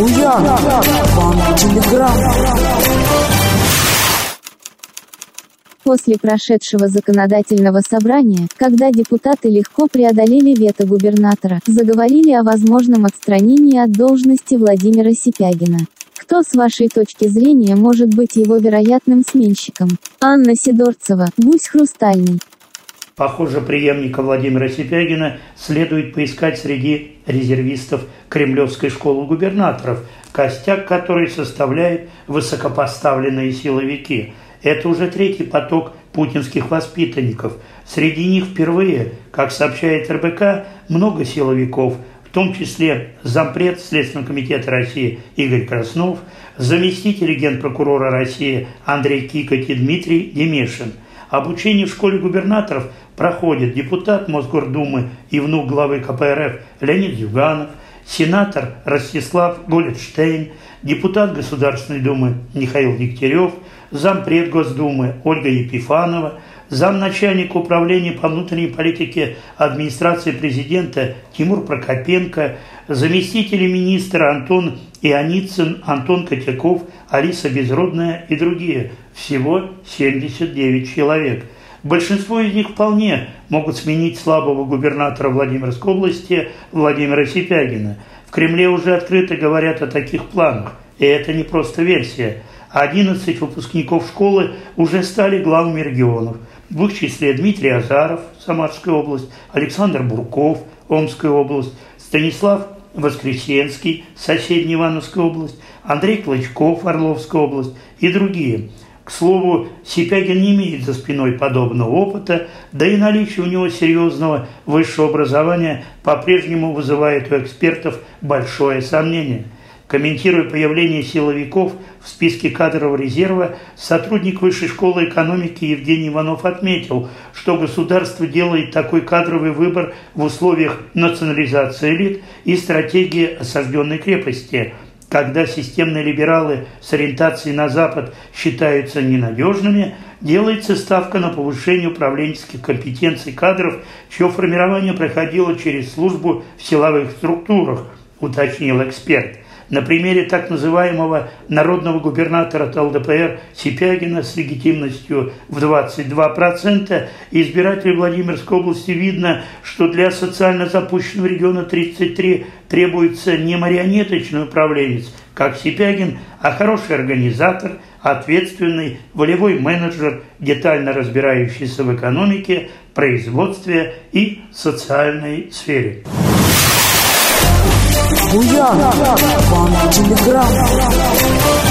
Буян, вам телеграмм. После прошедшего законодательного собрания, когда депутаты легко преодолели вето губернатора, заговорили о возможном отстранении от должности Владимира Сипягина. Кто с вашей точки зрения может быть его вероятным сменщиком? Анна Сидорцева, Гусь Хрустальный. Похоже, преемника Владимира Сипягина следует поискать среди резервистов Кремлевской школы губернаторов, костяк которой составляет высокопоставленные силовики. Это уже третий поток путинских воспитанников. Среди них впервые, как сообщает РБК, много силовиков – в том числе зампред Следственного комитета России Игорь Краснов, заместитель генпрокурора России Андрей Кикоть Дмитрий Демешин. Обучение в школе губернаторов проходит депутат Мосгордумы и внук главы КПРФ Леонид Зюганов, сенатор Ростислав Голетштейн, депутат Государственной Думы Михаил Дегтярев, зампред Госдумы Ольга Епифанова – замначальника управления по внутренней политике администрации президента Тимур Прокопенко, заместители министра Антон Ионицын, Антон Котяков, Алиса Безродная и другие. Всего 79 человек. Большинство из них вполне могут сменить слабого губернатора Владимирской области Владимира Сипягина. В Кремле уже открыто говорят о таких планах. И это не просто версия. 11 выпускников школы уже стали главами регионов – в их числе Дмитрий Азаров, Самарская область, Александр Бурков, Омская область, Станислав Воскресенский, соседняя Ивановская область, Андрей Клочков, Орловская область и другие. К слову, Сипягин не имеет за спиной подобного опыта, да и наличие у него серьезного высшего образования по-прежнему вызывает у экспертов большое сомнение – Комментируя появление силовиков в списке кадрового резерва, сотрудник Высшей школы экономики Евгений Иванов отметил, что государство делает такой кадровый выбор в условиях национализации элит и стратегии осажденной крепости – когда системные либералы с ориентацией на Запад считаются ненадежными, делается ставка на повышение управленческих компетенций кадров, чье формирование проходило через службу в силовых структурах, уточнил эксперт – на примере так называемого народного губернатора ЛДПР Сипягина с легитимностью в 22% избирателей Владимирской области видно, что для социально запущенного региона 33 требуется не марионеточный управленец, как Сипягин, а хороший организатор, ответственный, волевой менеджер, детально разбирающийся в экономике, производстве и социальной сфере. bu yan. One kilogram.